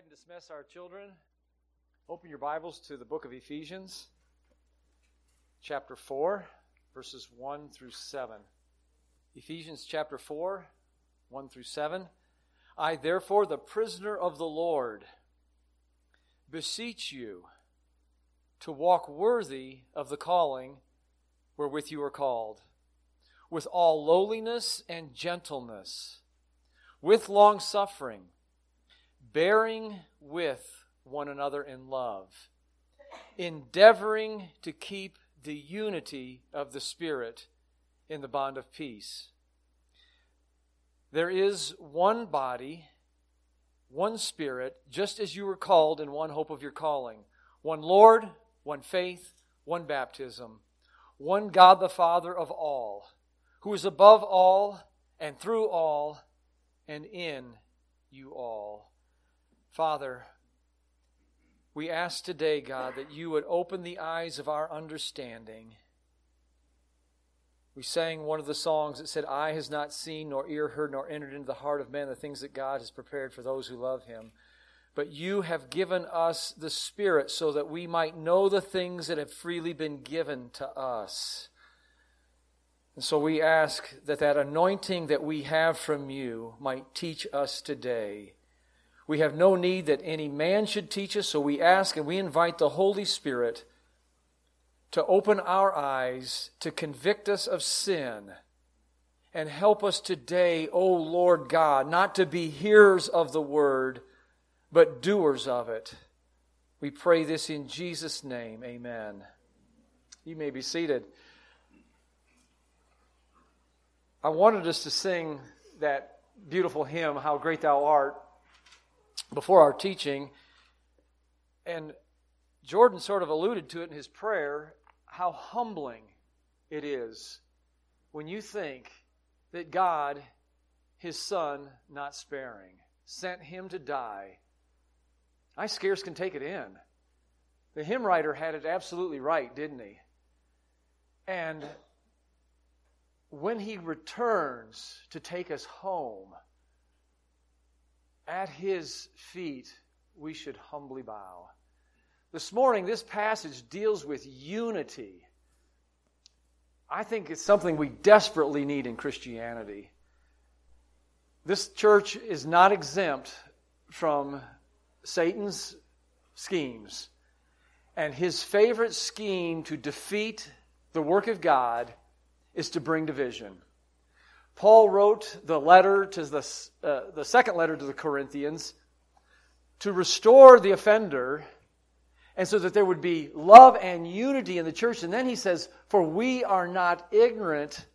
ahead and dismiss our children. Open your Bibles to the book of Ephesians, chapter 4, verses 1 through 7. Ephesians chapter 4, 1 through 7. I, therefore, the prisoner of the Lord, beseech you to walk worthy of the calling wherewith you are called, with all lowliness and gentleness, with long suffering bearing with one another in love, endeavoring to keep the unity of the Spirit in the bond of peace. There is one body, one Spirit, just as you were called in one hope of your calling, one Lord, one faith, one baptism, one God the Father of all, who is above all and through all and in you all. Father, we ask today, God, that you would open the eyes of our understanding. We sang one of the songs that said, Eye has not seen, nor ear heard, nor entered into the heart of man the things that God has prepared for those who love him. But you have given us the Spirit so that we might know the things that have freely been given to us. And so we ask that that anointing that we have from you might teach us today. We have no need that any man should teach us, so we ask and we invite the Holy Spirit to open our eyes, to convict us of sin, and help us today, O Lord God, not to be hearers of the word, but doers of it. We pray this in Jesus' name. Amen. You may be seated. I wanted us to sing that beautiful hymn, How Great Thou Art before our teaching, and Jordan sort of alluded to it in his prayer how humbling it is when you think that God, his son, not sparing, sent him to die. I scarce can take it in. The hymn writer had it absolutely right, didn't he? And when he returns to take us home, at his feet we should humbly bow. This morning, this passage deals with unity. I think it's something we desperately need in Christianity. This church is not exempt from Satan's schemes. And his favorite scheme to defeat the work of God is to bring division. Paul wrote the letter to the, uh, the second letter to the Corinthians to restore the offender and so that there would be love and unity in the church. And then he says, For we are not ignorant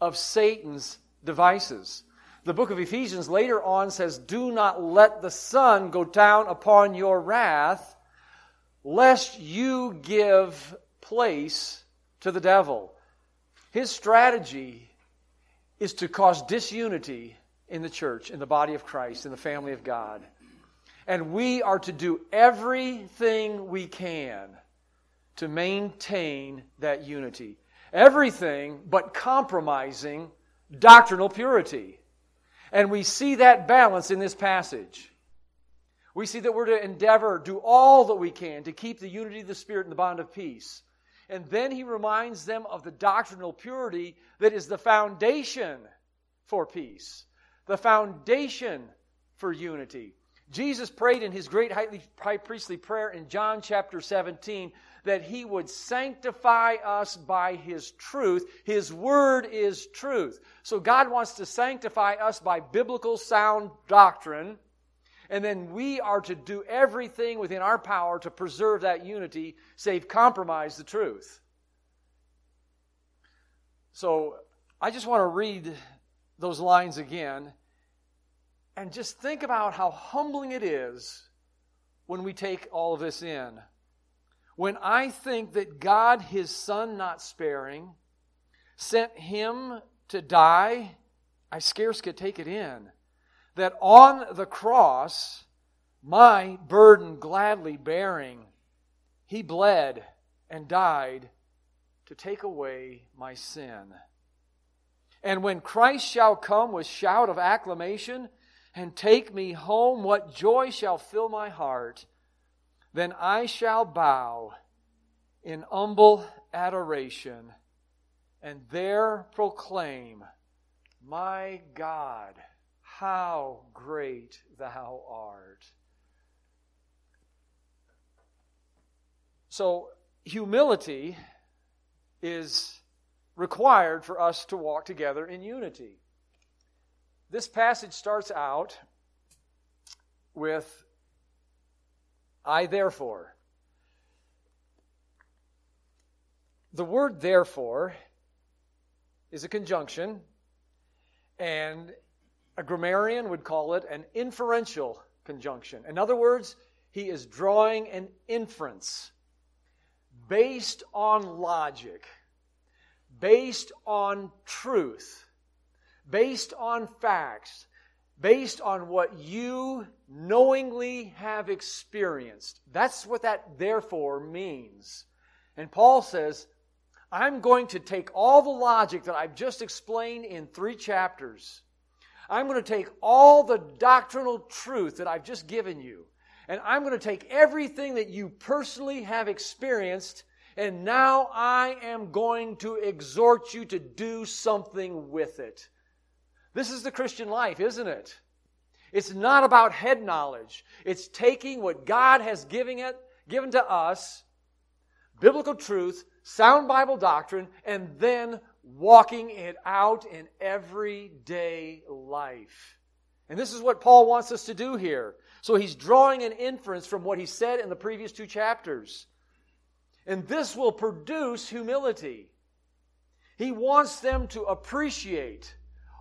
of Satan's devices. The book of Ephesians later on says, Do not let the sun go down upon your wrath, lest you give place to the devil. His strategy is to cause disunity in the church, in the body of Christ, in the family of God. And we are to do everything we can to maintain that unity. Everything but compromising doctrinal purity. And we see that balance in this passage. We see that we're to endeavor, do all that we can to keep the unity of the Spirit and the bond of peace. And then he reminds them of the doctrinal purity that is the foundation for peace, the foundation for unity. Jesus prayed in his great high priestly prayer in John chapter 17 that he would sanctify us by his truth. His word is truth. So God wants to sanctify us by biblical sound doctrine and then we are to do everything within our power to preserve that unity, save compromise the truth. So I just want to read those lines again and just think about how humbling it is when we take all of this in. When I think that God, his son not sparing, sent him to die, I scarce could take it in that on the cross, my burden gladly bearing, he bled and died to take away my sin. And when Christ shall come with shout of acclamation, and take me home, what joy shall fill my heart? Then I shall bow in humble adoration and there proclaim, My God, how great thou art. So, humility is required for us to walk together in unity. This passage starts out with I therefore. The word therefore is a conjunction, and a grammarian would call it an inferential conjunction. In other words, he is drawing an inference based on logic, based on truth, based on facts, based on what you knowingly have experienced. That's what that therefore means. And Paul says, I'm going to take all the logic that I've just explained in three chapters. I'm going to take all the doctrinal truth that I've just given you. And I'm going to take everything that you personally have experienced, and now I am going to exhort you to do something with it. This is the Christian life, isn't it? It's not about head knowledge. It's taking what God has given it, given to us, biblical truth, sound Bible doctrine, and then walking it out in everyday life. And this is what Paul wants us to do here. So he's drawing an inference from what he said in the previous two chapters. And this will produce humility. He wants them to appreciate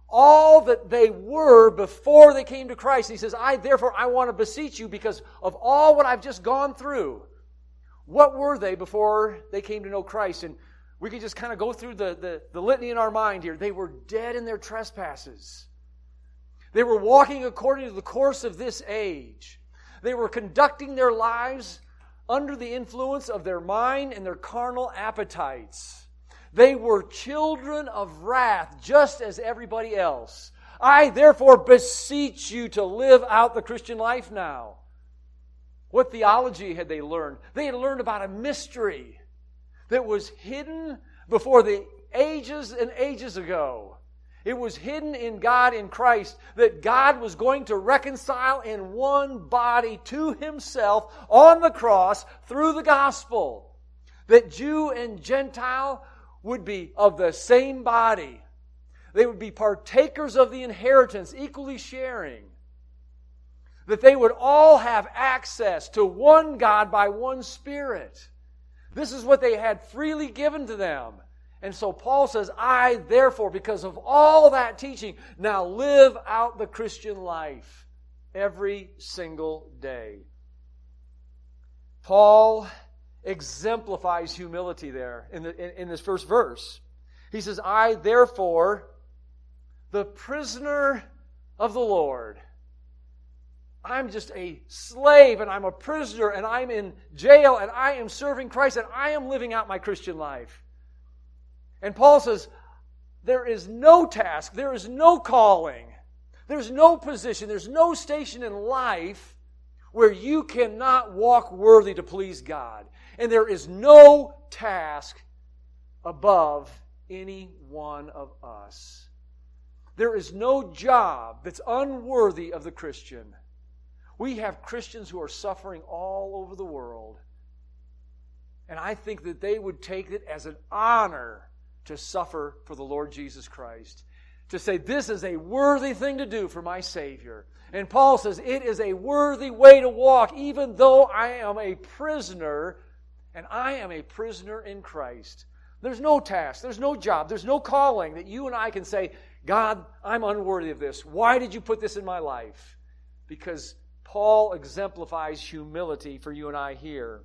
all that they were before they came to Christ. He says, I therefore I want to beseech you because of all what I've just gone through. What were they before they came to know Christ? And we could just kind of go through the, the, the litany in our mind here. They were dead in their trespasses. They were walking according to the course of this age. They were conducting their lives under the influence of their mind and their carnal appetites. They were children of wrath, just as everybody else. I therefore beseech you to live out the Christian life now. What theology had they learned? They had learned about a mystery that was hidden before the ages and ages ago. It was hidden in God in Christ that God was going to reconcile in one body to himself on the cross through the gospel. That Jew and Gentile would be of the same body. They would be partakers of the inheritance, equally sharing. That they would all have access to one God by one Spirit. This is what they had freely given to them. And so Paul says, I therefore, because of all that teaching, now live out the Christian life every single day. Paul exemplifies humility there in, the, in, in this first verse. He says, I therefore, the prisoner of the Lord, I'm just a slave and I'm a prisoner and I'm in jail and I am serving Christ and I am living out my Christian life. And Paul says, there is no task, there is no calling, there's no position, there's no station in life where you cannot walk worthy to please God. And there is no task above any one of us. There is no job that's unworthy of the Christian. We have Christians who are suffering all over the world. And I think that they would take it as an honor to suffer for the Lord Jesus Christ. To say, this is a worthy thing to do for my Savior. And Paul says, it is a worthy way to walk, even though I am a prisoner, and I am a prisoner in Christ. There's no task, there's no job, there's no calling that you and I can say, God, I'm unworthy of this. Why did you put this in my life? Because Paul exemplifies humility for you and I here.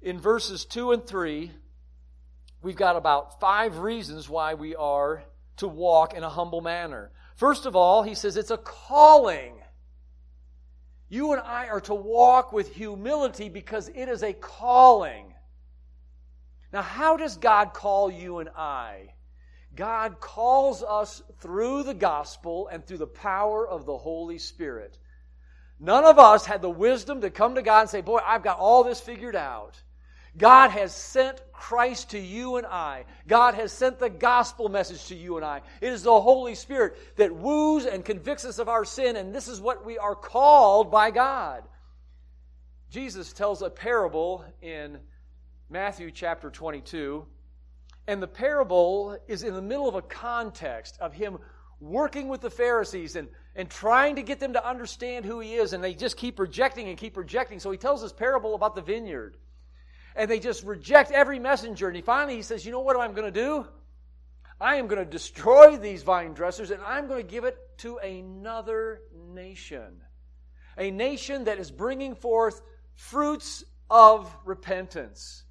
In verses 2 and 3, we've got about five reasons why we are to walk in a humble manner. First of all, he says it's a calling. You and I are to walk with humility because it is a calling. Now, how does God call you and I? God calls us through the gospel and through the power of the Holy Spirit. None of us had the wisdom to come to God and say, Boy, I've got all this figured out. God has sent Christ to you and I. God has sent the gospel message to you and I. It is the Holy Spirit that woos and convicts us of our sin, and this is what we are called by God. Jesus tells a parable in Matthew chapter 22, and the parable is in the middle of a context of him working with the Pharisees and, and trying to get them to understand who he is, and they just keep rejecting and keep rejecting. So he tells this parable about the vineyard and they just reject every messenger. And he finally he says, You know what I'm going to do? I am going to destroy these vine dressers and I'm going to give it to another nation. A nation that is bringing forth fruits of repentance.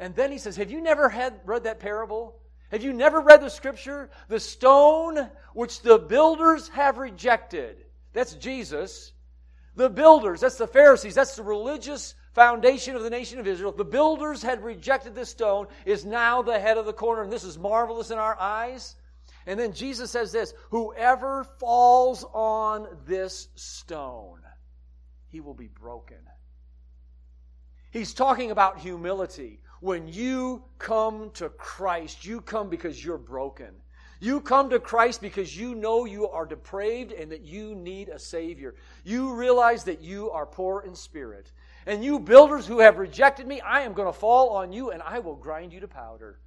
And then he says, Have you never had, read that parable? Have you never read the scripture? The stone which the builders have rejected. That's Jesus. The builders, that's the Pharisees, that's the religious foundation of the nation of Israel, the builders had rejected this stone, is now the head of the corner, and this is marvelous in our eyes. And then Jesus says this Whoever falls on this stone, he will be broken. He's talking about humility. When you come to Christ, you come because you're broken. You come to Christ because you know you are depraved and that you need a Savior. You realize that you are poor in spirit. And you builders who have rejected me, I am going to fall on you and I will grind you to powder.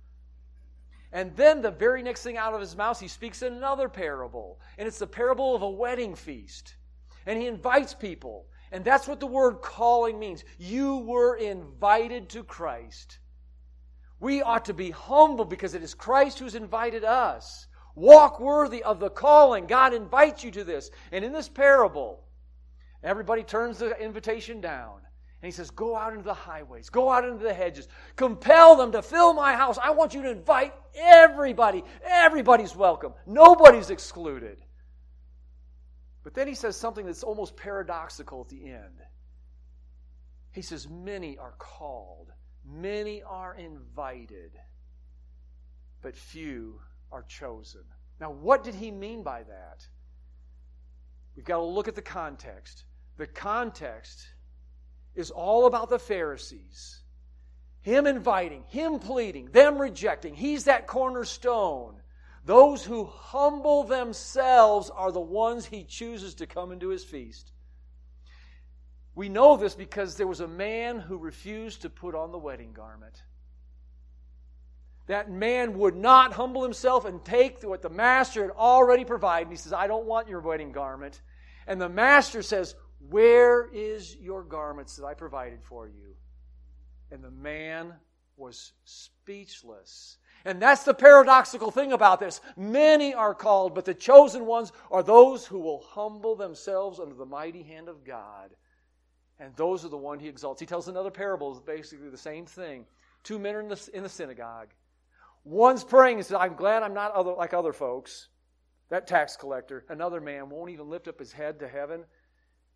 And then the very next thing out of his mouth, he speaks another parable. And it's the parable of a wedding feast. And he invites people. And that's what the word calling means. You were invited to Christ. We ought to be humble because it is Christ who's invited us. Walk worthy of the calling. God invites you to this. And in this parable, everybody turns the invitation down. And he says, Go out into the highways, go out into the hedges, compel them to fill my house. I want you to invite everybody. Everybody's welcome, nobody's excluded. But then he says something that's almost paradoxical at the end. He says, Many are called, many are invited, but few are chosen. Now, what did he mean by that? We've got to look at the context. The context is all about the Pharisees. Him inviting, him pleading, them rejecting. He's that cornerstone. Those who humble themselves are the ones he chooses to come into his feast. We know this because there was a man who refused to put on the wedding garment. That man would not humble himself and take what the master had already provided. He says, I don't want your wedding garment. And the master says, where is your garments that I provided for you? And the man was speechless. And that's the paradoxical thing about this. Many are called, but the chosen ones are those who will humble themselves under the mighty hand of God. And those are the one he exalts. He tells another parable, basically the same thing. Two men are in the, in the synagogue. One's praying and says, I'm glad I'm not other, like other folks. That tax collector. Another man won't even lift up his head to heaven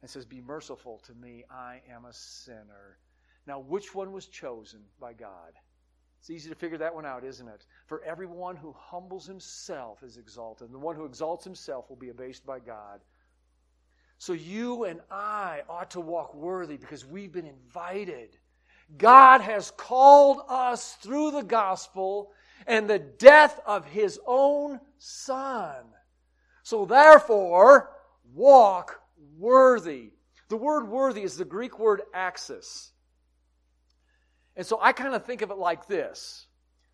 and says, Be merciful to me, I am a sinner. Now, which one was chosen by God? It's easy to figure that one out, isn't it? For everyone who humbles himself is exalted, and the one who exalts himself will be abased by God. So you and I ought to walk worthy because we've been invited. God has called us through the gospel and the death of his own son. So therefore, walk worthy. The word worthy is the Greek word axis. And so I kind of think of it like this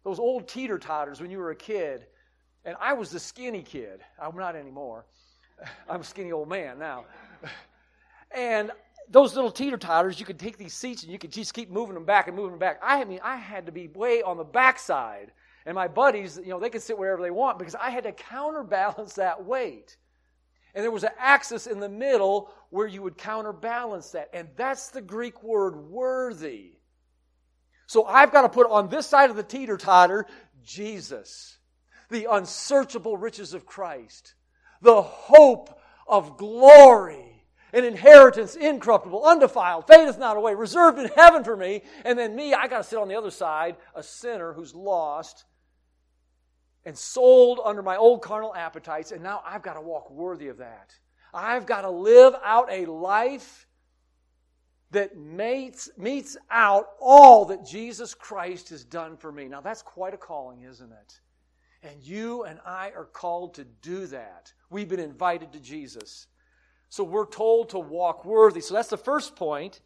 those old teeter totters when you were a kid, and I was the skinny kid. I'm not anymore. I'm a skinny old man now. And those little teeter totters, you could take these seats and you could just keep moving them back and moving them back. I mean, I had to be way on the backside. And my buddies, you know, they could sit wherever they want because I had to counterbalance that weight. And there was an axis in the middle where you would counterbalance that. And that's the Greek word worthy. So I've got to put on this side of the teeter totter Jesus, the unsearchable riches of Christ, the hope of glory, an inheritance incorruptible, undefiled, fadeth not away, reserved in heaven for me. And then me, I got to sit on the other side, a sinner who's lost and sold under my old carnal appetites, and now I've got to walk worthy of that. I've got to live out a life that meets, meets out all that Jesus Christ has done for me. Now, that's quite a calling, isn't it? And you and I are called to do that. We've been invited to Jesus. So we're told to walk worthy. So that's the first point.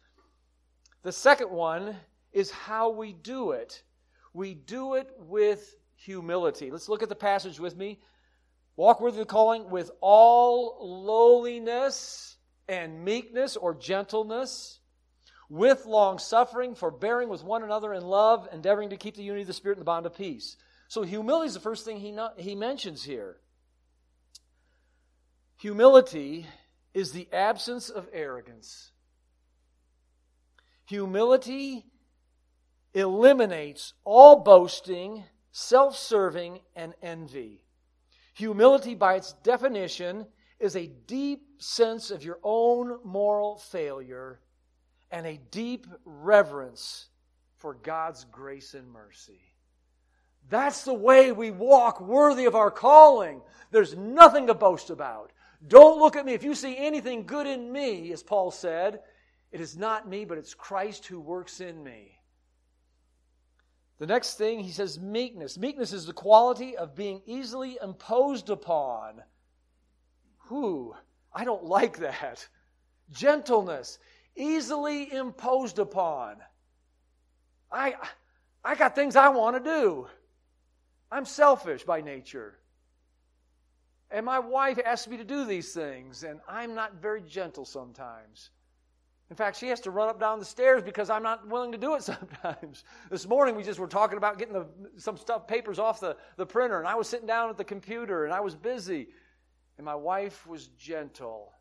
The second one is how we do it. We do it with humility. Let's look at the passage with me. Walk worthy of the calling with all lowliness and meekness or gentleness, with long suffering, forbearing with one another in love, endeavoring to keep the unity of the Spirit in the bond of peace. So, humility is the first thing he, he mentions here. Humility is the absence of arrogance. Humility eliminates all boasting, self serving, and envy. Humility, by its definition, is a deep sense of your own moral failure and a deep reverence for God's grace and mercy. That's the way we walk worthy of our calling. There's nothing to boast about. Don't look at me. If you see anything good in me, as Paul said, it is not me, but it's Christ who works in me. The next thing, he says meekness. Meekness is the quality of being easily imposed upon. Who? I don't like that. Gentleness, easily imposed upon. I, I got things I want to do. I'm selfish by nature. And my wife asks me to do these things, and I'm not very gentle sometimes. In fact, she has to run up down the stairs because I'm not willing to do it sometimes. this morning we just were talking about getting the, some stuff, papers off the, the printer, and I was sitting down at the computer and I was busy. And my wife was gentle.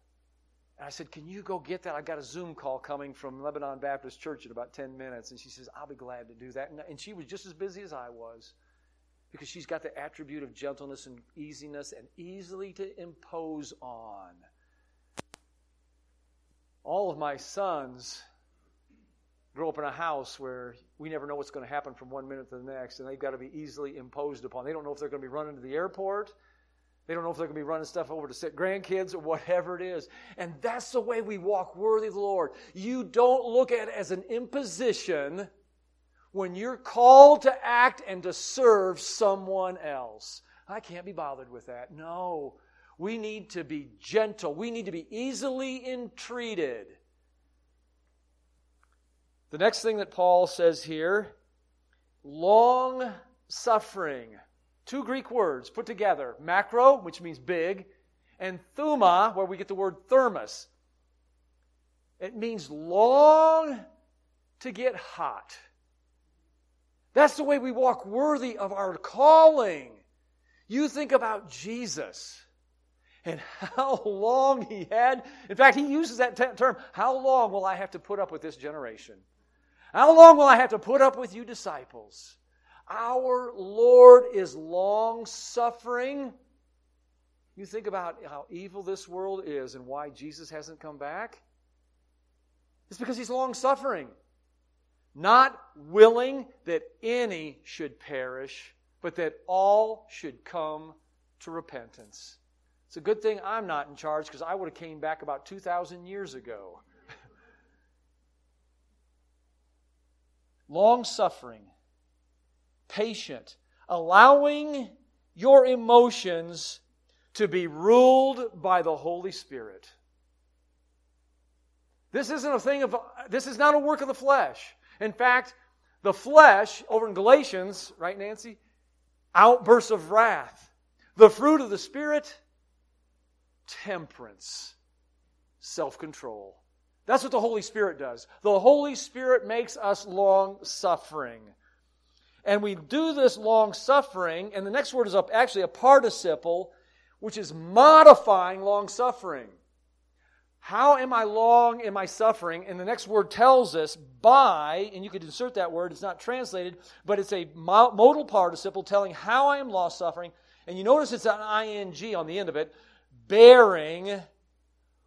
And I said, Can you go get that? I got a Zoom call coming from Lebanon Baptist Church in about 10 minutes. And she says, I'll be glad to do that. And, and she was just as busy as I was because she's got the attribute of gentleness and easiness and easily to impose on all of my sons grow up in a house where we never know what's going to happen from one minute to the next, and they've got to be easily imposed upon. They don't know if they're going to be running to the airport. They don't know if they're going to be running stuff over to sit grandkids or whatever it is. And that's the way we walk worthy of the Lord. You don't look at it as an imposition when you're called to act and to serve someone else. I can't be bothered with that. No. We need to be gentle. We need to be easily entreated. The next thing that Paul says here long suffering. Two Greek words put together macro, which means big, and thuma, where we get the word thermos. It means long to get hot. That's the way we walk worthy of our calling. You think about Jesus and how long he had. In fact, he uses that term how long will I have to put up with this generation? How long will I have to put up with you disciples? Our Lord is long suffering. You think about how evil this world is and why Jesus hasn't come back? It's because he's long suffering, not willing that any should perish, but that all should come to repentance. It's a good thing I'm not in charge because I would have came back about 2,000 years ago. Long suffering, patient, allowing your emotions to be ruled by the Holy Spirit. This isn't a thing of, this is not a work of the flesh. In fact, the flesh, over in Galatians, right, Nancy? Outbursts of wrath. The fruit of the Spirit, temperance, self control. That's what the Holy Spirit does. The Holy Spirit makes us long suffering. And we do this long suffering, and the next word is up, actually a participle, which is modifying long suffering. How am I long am I suffering? And the next word tells us by, and you could insert that word, it's not translated, but it's a modal participle telling how I am long suffering. And you notice it's an ing on the end of it bearing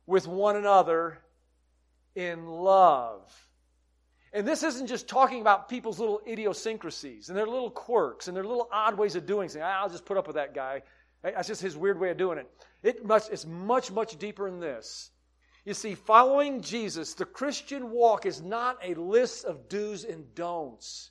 with one another in love. And this isn't just talking about people's little idiosyncrasies and their little quirks and their little odd ways of doing things. I'll just put up with that guy. That's just his weird way of doing it. it it's much, much deeper than this. You see, following Jesus, the Christian walk is not a list of do's and don'ts.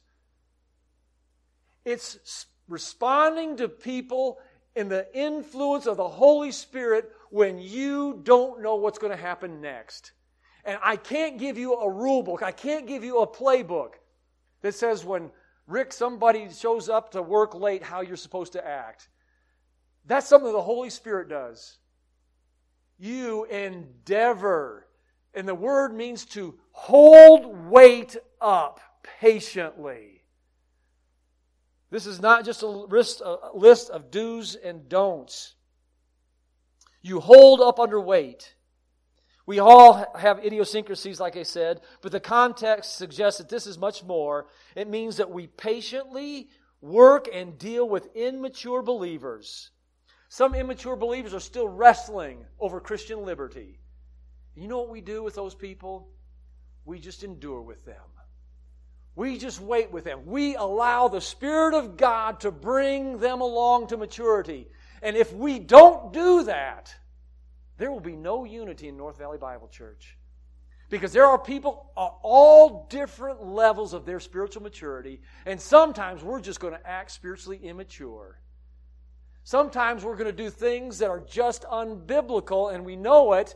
It's responding to people in the influence of the Holy Spirit when you don't know what's going to happen next. And I can't give you a rule book, I can't give you a playbook that says when Rick, somebody shows up to work late, how you're supposed to act. That's something the Holy Spirit does. You endeavor. And the word means to hold weight up patiently. This is not just a list, a list of do's and don'ts. You hold up under weight. We all have idiosyncrasies, like I said, but the context suggests that this is much more. It means that we patiently work and deal with immature believers. Some immature believers are still wrestling over Christian liberty. You know what we do with those people? We just endure with them. We just wait with them. We allow the Spirit of God to bring them along to maturity. And if we don't do that, there will be no unity in North Valley Bible Church. Because there are people at all different levels of their spiritual maturity, and sometimes we're just going to act spiritually immature. Sometimes we're going to do things that are just unbiblical, and we know it,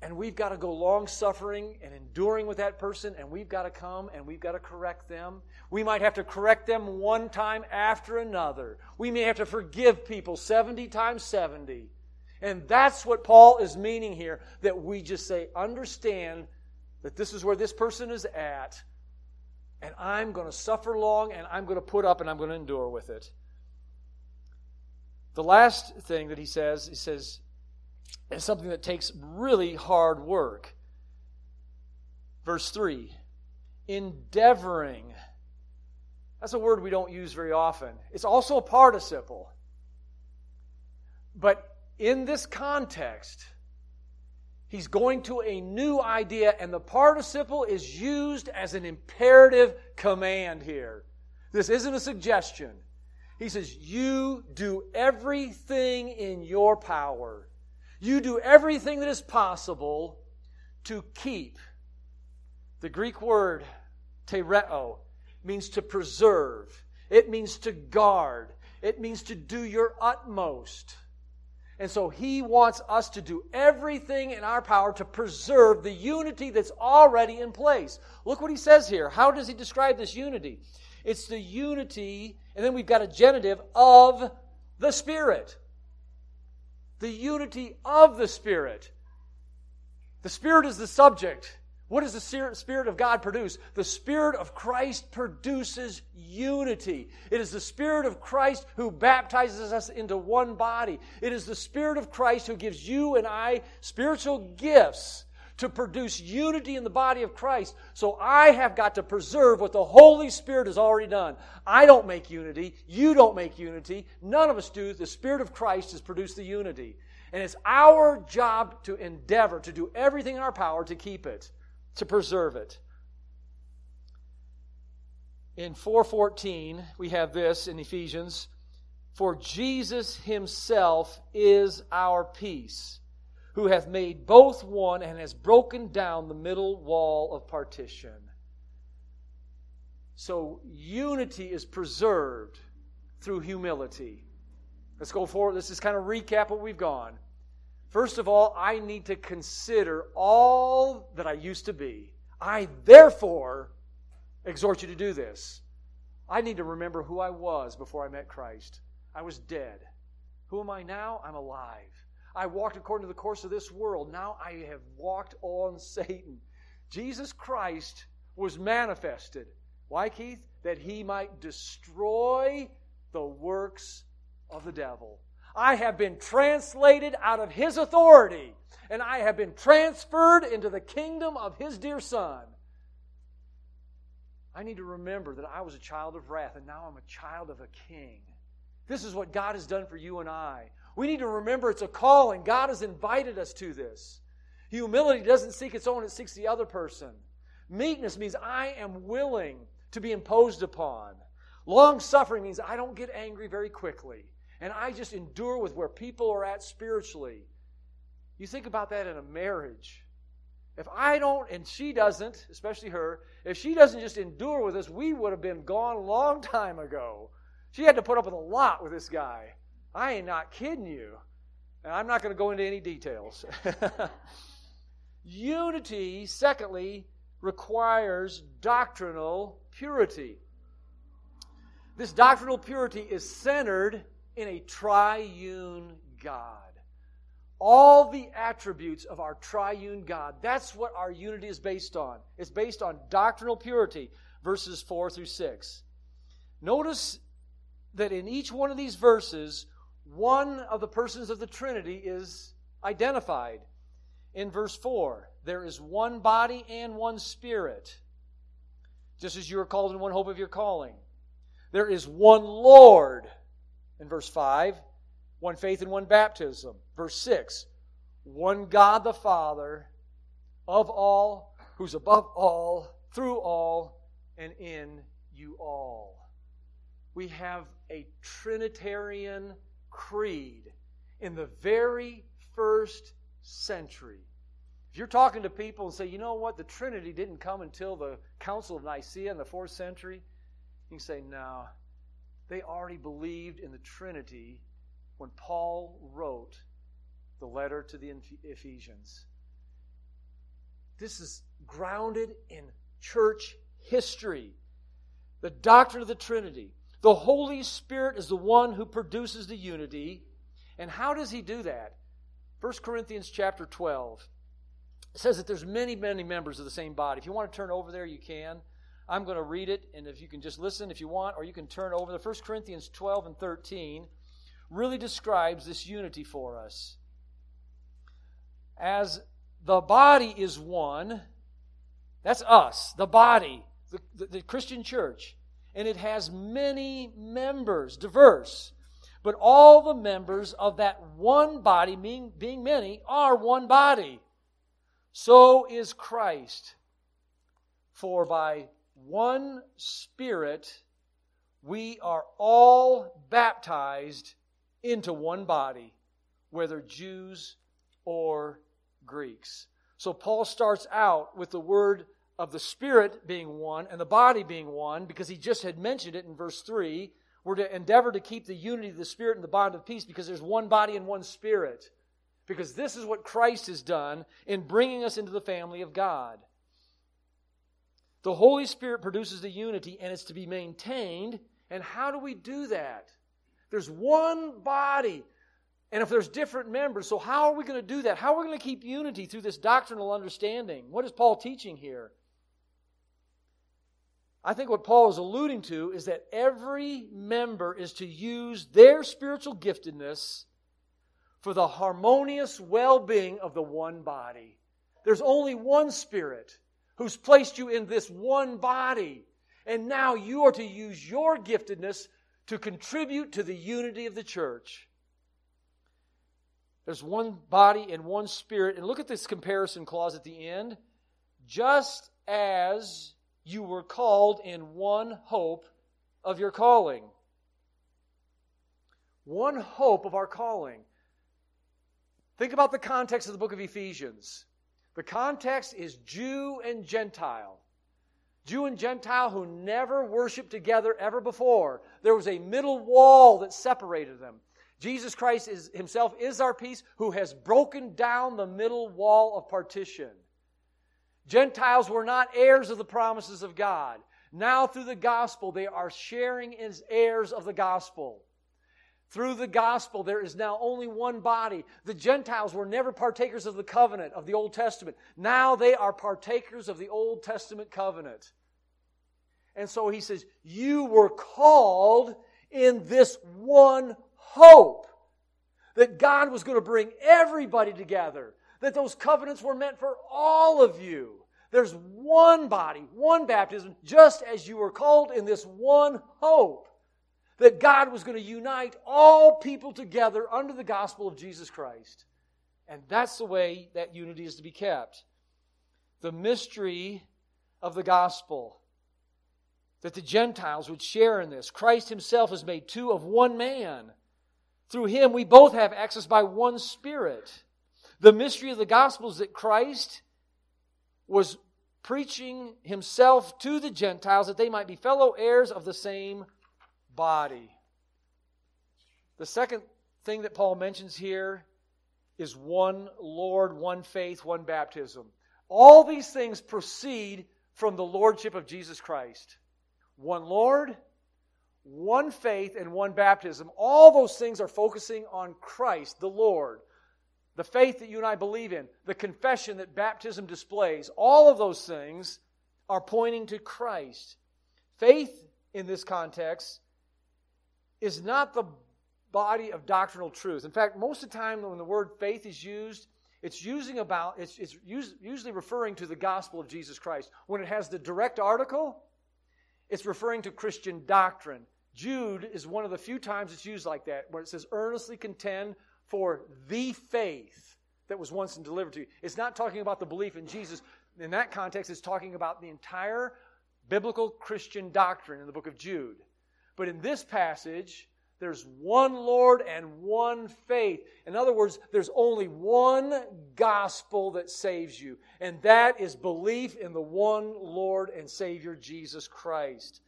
and we've got to go long suffering and enduring with that person, and we've got to come and we've got to correct them. We might have to correct them one time after another. We may have to forgive people 70 times 70. And that's what Paul is meaning here that we just say, understand that this is where this person is at, and I'm going to suffer long, and I'm going to put up, and I'm going to endure with it. The last thing that he says, he says, is something that takes really hard work. Verse 3 endeavoring. That's a word we don't use very often. It's also a participle. But in this context, he's going to a new idea, and the participle is used as an imperative command here. This isn't a suggestion. He says, You do everything in your power. You do everything that is possible to keep. The Greek word, tereo, means to preserve, it means to guard, it means to do your utmost. And so he wants us to do everything in our power to preserve the unity that's already in place. Look what he says here. How does he describe this unity? It's the unity, and then we've got a genitive of the Spirit. The unity of the Spirit. The Spirit is the subject. What does the Spirit of God produce? The Spirit of Christ produces unity. It is the Spirit of Christ who baptizes us into one body. It is the Spirit of Christ who gives you and I spiritual gifts to produce unity in the body of Christ. So I have got to preserve what the Holy Spirit has already done. I don't make unity. You don't make unity. None of us do. The Spirit of Christ has produced the unity. And it's our job to endeavor to do everything in our power to keep it to preserve it. In 4:14, we have this in Ephesians, for Jesus himself is our peace, who hath made both one and has broken down the middle wall of partition. So unity is preserved through humility. Let's go forward. Let's just kind of recap what we've gone. First of all, I need to consider all that I used to be. I therefore exhort you to do this. I need to remember who I was before I met Christ. I was dead. Who am I now? I'm alive. I walked according to the course of this world. Now I have walked on Satan. Jesus Christ was manifested. Why, Keith? That he might destroy the works of the devil. I have been translated out of His authority, and I have been transferred into the kingdom of His dear Son. I need to remember that I was a child of wrath, and now I'm a child of a king. This is what God has done for you and I. We need to remember it's a calling. God has invited us to this. Humility doesn't seek its own, it seeks the other person. Meekness means I am willing to be imposed upon. Long suffering means I don't get angry very quickly. And I just endure with where people are at spiritually. You think about that in a marriage. If I don't, and she doesn't, especially her, if she doesn't just endure with us, we would have been gone a long time ago. She had to put up with a lot with this guy. I ain't not kidding you. And I'm not going to go into any details. Unity, secondly, requires doctrinal purity. This doctrinal purity is centered in a triune God. All the attributes of our triune God, that's what our unity is based on. It's based on doctrinal purity, verses 4 through 6. Notice that in each one of these verses, one of the persons of the Trinity is identified. In verse 4, there is one body and one spirit, just as you are called in one hope of your calling. There is one Lord, in verse 5, one faith and one baptism. Verse 6, one God the Father of all, who's above all, through all, and in you all. We have a Trinitarian creed in the very first century. If you're talking to people and say, you know what, the Trinity didn't come until the Council of Nicaea in the fourth century, you can say, no, they already believed in the Trinity when Paul wrote the letter to the Ephesians. This is grounded in church history. The doctrine of the Trinity. The Holy Spirit is the one who produces the unity. And how does he do that? 1 Corinthians chapter 12 says that there's many, many members of the same body. If you want to turn over there, you can. I'm going to read it, and if you can just listen if you want, or you can turn over. The 1 Corinthians 12 and 13 really describes this unity for us. As the body is one, that's us, the body, the, the, the Christian church and it has many members, diverse. But all the members of that one body, being, being many, are one body. So is Christ. For by one Spirit we are all baptized into one body, whether Jews or Greeks. So Paul starts out with the word of the Spirit being one and the body being one, because he just had mentioned it in verse 3. We're to endeavor to keep the unity of the Spirit and the bond of peace because there's one body and one Spirit. Because this is what Christ has done in bringing us into the family of God. The Holy Spirit produces the unity and it's to be maintained. And how do we do that? There's one body. And if there's different members, so how are we going to do that? How are we going to keep unity through this doctrinal understanding? What is Paul teaching here? I think what Paul is alluding to is that every member is to use their spiritual giftedness for the harmonious well being of the one body. There's only one Spirit who's placed you in this one body. And now you are to use your giftedness to contribute to the unity of the church. There's one body and one spirit. And look at this comparison clause at the end. Just as you were called in one hope of your calling. One hope of our calling. Think about the context of the book of Ephesians. The context is Jew and Gentile. Jew and Gentile who never worshiped together ever before. There was a middle wall that separated them. Jesus Christ is, himself is our peace who has broken down the middle wall of partition. Gentiles were not heirs of the promises of God. Now, through the gospel, they are sharing as heirs of the gospel. Through the gospel, there is now only one body. The Gentiles were never partakers of the covenant of the Old Testament. Now they are partakers of the Old Testament covenant. And so he says, You were called in this one hope that God was going to bring everybody together that those covenants were meant for all of you. There's one body, one baptism, just as you were called in this one hope that God was going to unite all people together under the gospel of Jesus Christ. And that's the way that unity is to be kept. The mystery of the gospel. That the Gentiles would share in this. Christ himself has made two of one man. Through him, we both have access by one Spirit. The mystery of the gospel is that Christ was preaching himself to the Gentiles that they might be fellow heirs of the same body. The second thing that Paul mentions here is one Lord, one faith, one baptism. All these things proceed from the lordship of Jesus Christ. One Lord, one faith, and one baptism. All those things are focusing on Christ, the Lord. The faith that you and I believe in, the confession that baptism displays, all of those things are pointing to Christ. Faith in this context is not the body of doctrinal truth. In fact, most of the time when the word faith is used, it's using about it's, it's usually referring to the gospel of Jesus Christ. When it has the direct article, it's referring to Christian doctrine. Jude is one of the few times it's used like that, where it says, earnestly contend for the faith that was once delivered to you. It's not talking about the belief in Jesus. In that context, it's talking about the entire biblical Christian doctrine in the book of Jude. But in this passage, there's one Lord and one faith. In other words, there's only one gospel that saves you, and that is belief in the one Lord and Savior, Jesus Christ.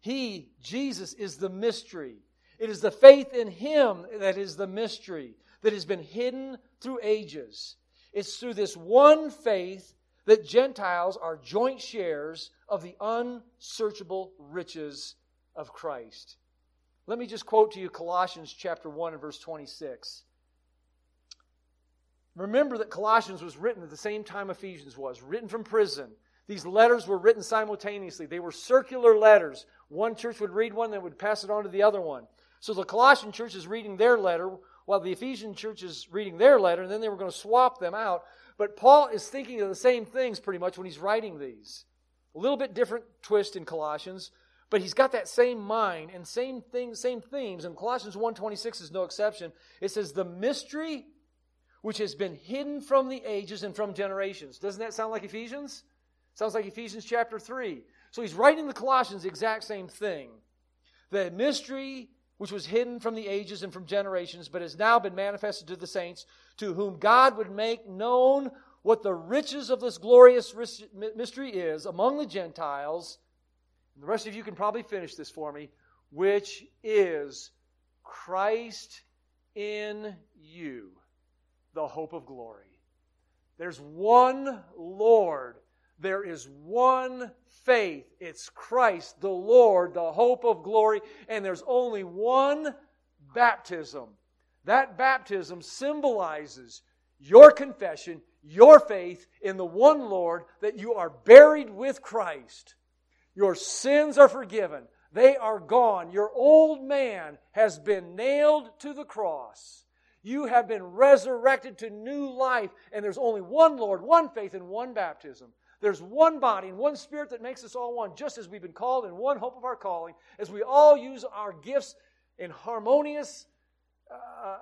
He, Jesus, is the mystery. It is the faith in Him that is the mystery that has been hidden through ages. It's through this one faith that Gentiles are joint shares of the unsearchable riches of Christ. Let me just quote to you Colossians chapter 1 and verse 26. Remember that Colossians was written at the same time Ephesians was, written from prison. These letters were written simultaneously. They were circular letters. One church would read one, then would pass it on to the other one. So the Colossian church is reading their letter, while the Ephesian church is reading their letter, and then they were going to swap them out. But Paul is thinking of the same things pretty much when he's writing these. A little bit different twist in Colossians, but he's got that same mind and same things, same themes. And Colossians 1.26 is no exception. It says, the mystery which has been hidden from the ages and from generations. Doesn't that sound like Ephesians? Sounds like Ephesians chapter 3. So he's writing the Colossians the exact same thing. The mystery which was hidden from the ages and from generations, but has now been manifested to the saints, to whom God would make known what the riches of this glorious mystery is among the Gentiles and the rest of you can probably finish this for me, which is Christ in you, the hope of glory. There's one Lord. There is one faith. It's Christ, the Lord, the hope of glory. And there's only one baptism. That baptism symbolizes your confession, your faith in the one Lord, that you are buried with Christ. Your sins are forgiven. They are gone. Your old man has been nailed to the cross. You have been resurrected to new life, and there's only one Lord, one faith, and one baptism. There's one body and one spirit that makes us all one, just as we've been called in one hope of our calling, as we all use our gifts in harmonious uh,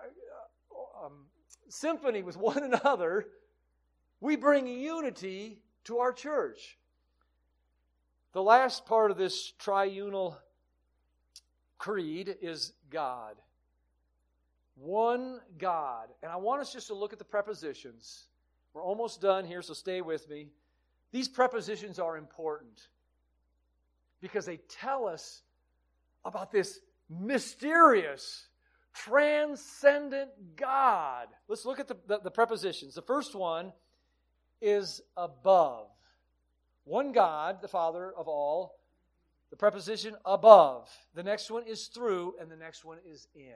um, symphony with one another. We bring unity to our church. The last part of this triunal creed is God. One God. And I want us just to look at the prepositions. We're almost done here, so stay with me. These prepositions are important because they tell us about this mysterious, transcendent God. Let's look at the, the, the prepositions. The first one is above. One God, the Father of all. The preposition above. The next one is through, and the next one is in.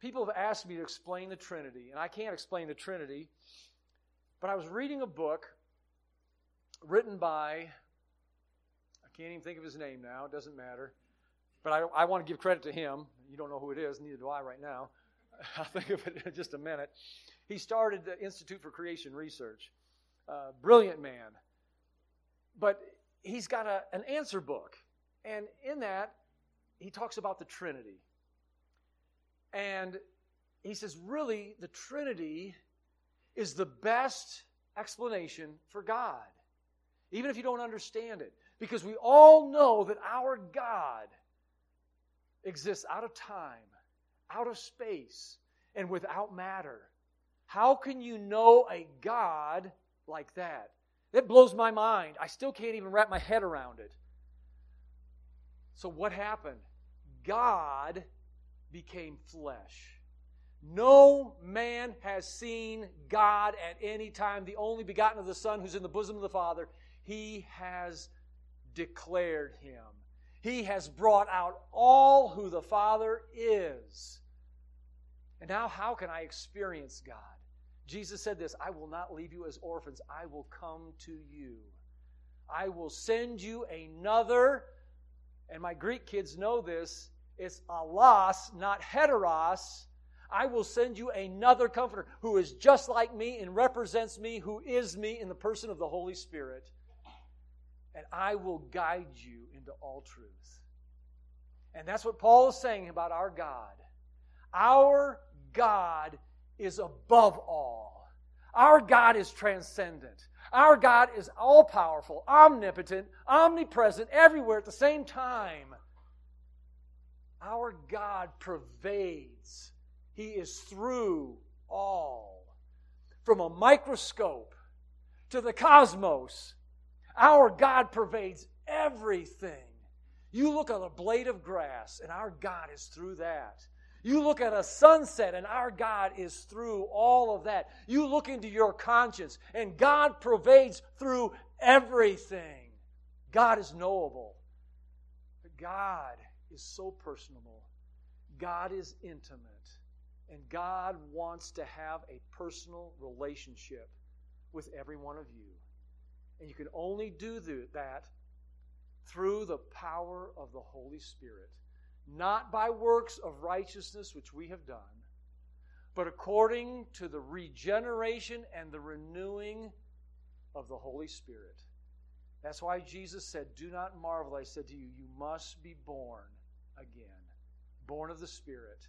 People have asked me to explain the Trinity, and I can't explain the Trinity, but I was reading a book written by, I can't even think of his name now, it doesn't matter, but I, I want to give credit to him. You don't know who it is, neither do I right now. I'll think of it in just a minute. He started the Institute for Creation Research. Uh, brilliant man. But he's got a, an answer book. And in that, he talks about the Trinity. And he says, really, the Trinity is the best explanation for God. even if you don't understand it, because we all know that our God exists out of time, out of space, and without matter. How can you know a God like that? That blows my mind. I still can't even wrap my head around it. So, what happened? God became flesh. No man has seen God at any time, the only begotten of the Son who's in the bosom of the Father. He has declared him. He has brought out all who the Father is. And now, how can I experience God? Jesus said this I will not leave you as orphans, I will come to you. I will send you another, and my Greek kids know this, it's allos, not heteros. I will send you another comforter who is just like me and represents me, who is me in the person of the Holy Spirit. And I will guide you into all truth. And that's what Paul is saying about our God. Our God is above all. Our God is transcendent. Our God is all powerful, omnipotent, omnipresent, everywhere at the same time. Our God pervades, He is through all. From a microscope to the cosmos, our God pervades everything. You look at a blade of grass, and our God is through that. You look at a sunset, and our God is through all of that. You look into your conscience, and God pervades through everything. God is knowable. But God is so personable. God is intimate. And God wants to have a personal relationship with every one of you. And you can only do that through the power of the Holy Spirit not by works of righteousness which we have done, but according to the regeneration and the renewing of the Holy Spirit. That's why Jesus said, Do not marvel, I said to you, you must be born again, born of the Spirit.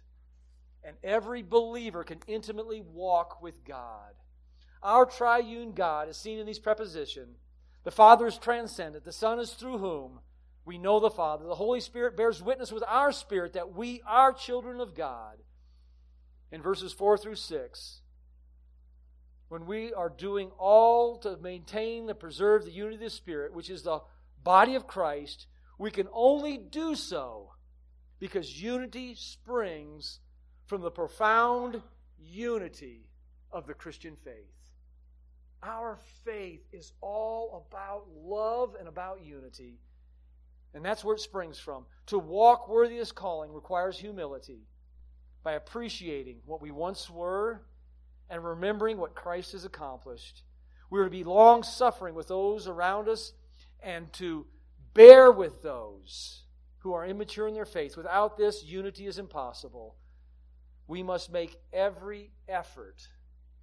And every believer can intimately walk with God. Our triune God is seen in these prepositions. The Father is transcendent, the Son is through whom we know the Father. The Holy Spirit bears witness with our spirit that we are children of God. In verses 4 through 6, when we are doing all to maintain and preserve the unity of the Spirit, which is the body of Christ, we can only do so because unity springs from the profound unity of the Christian faith. Our faith is all about love and about unity. And that's where it springs from. To walk worthy of this calling requires humility by appreciating what we once were and remembering what Christ has accomplished. We are to be long suffering with those around us and to bear with those who are immature in their faith. Without this, unity is impossible. We must make every effort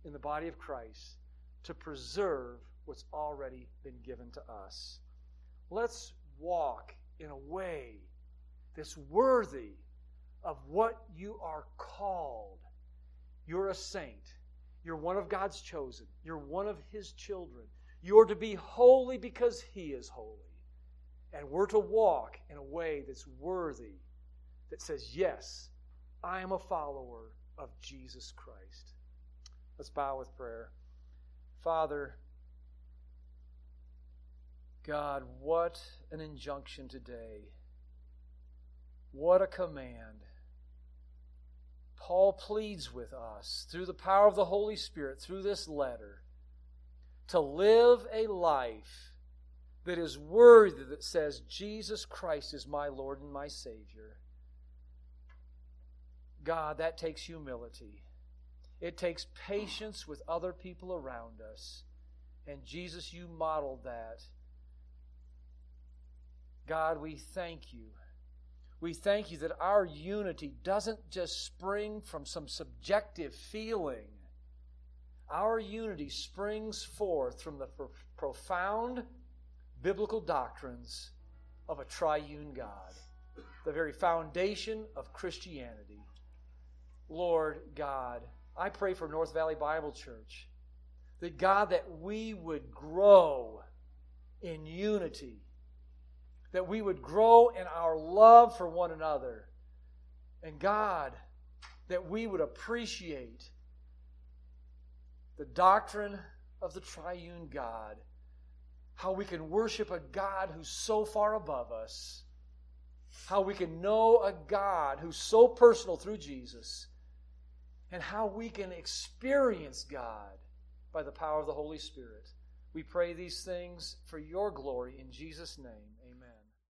in the body of Christ to preserve what's already been given to us. Let's walk in a way that's worthy of what you are called. You're a saint. You're one of God's chosen. You're one of His children. You're to be holy because He is holy. And we're to walk in a way that's worthy, that says, Yes, I am a follower of Jesus Christ. Let's bow with prayer. Father, God, what an injunction today. What a command. Paul pleads with us through the power of the Holy Spirit, through this letter, to live a life that is worthy, that says, Jesus Christ is my Lord and my Savior. God, that takes humility. It takes patience with other people around us. And Jesus, you modeled that God, we thank you. We thank you that our unity doesn't just spring from some subjective feeling. Our unity springs forth from the pro- profound biblical doctrines of a triune God, the very foundation of Christianity. Lord God, I pray for North Valley Bible Church that God, that we would grow in unity, that we would grow in our love for one another. And God, that we would appreciate the doctrine of the triune God, how we can worship a God who's so far above us, how we can know a God who's so personal through Jesus, and how we can experience God by the power of the Holy Spirit. We pray these things for your glory in Jesus' name.